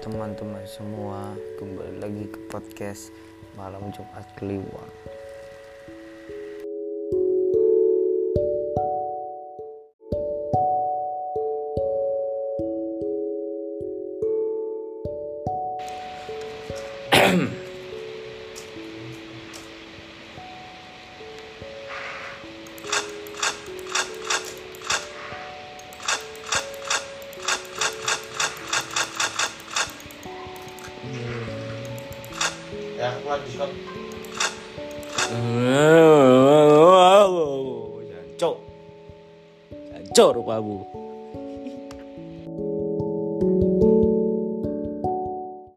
teman-teman semua Kembali lagi ke podcast Malam Jumat Kliwon ya aku kok Jancok. Jancok rupamu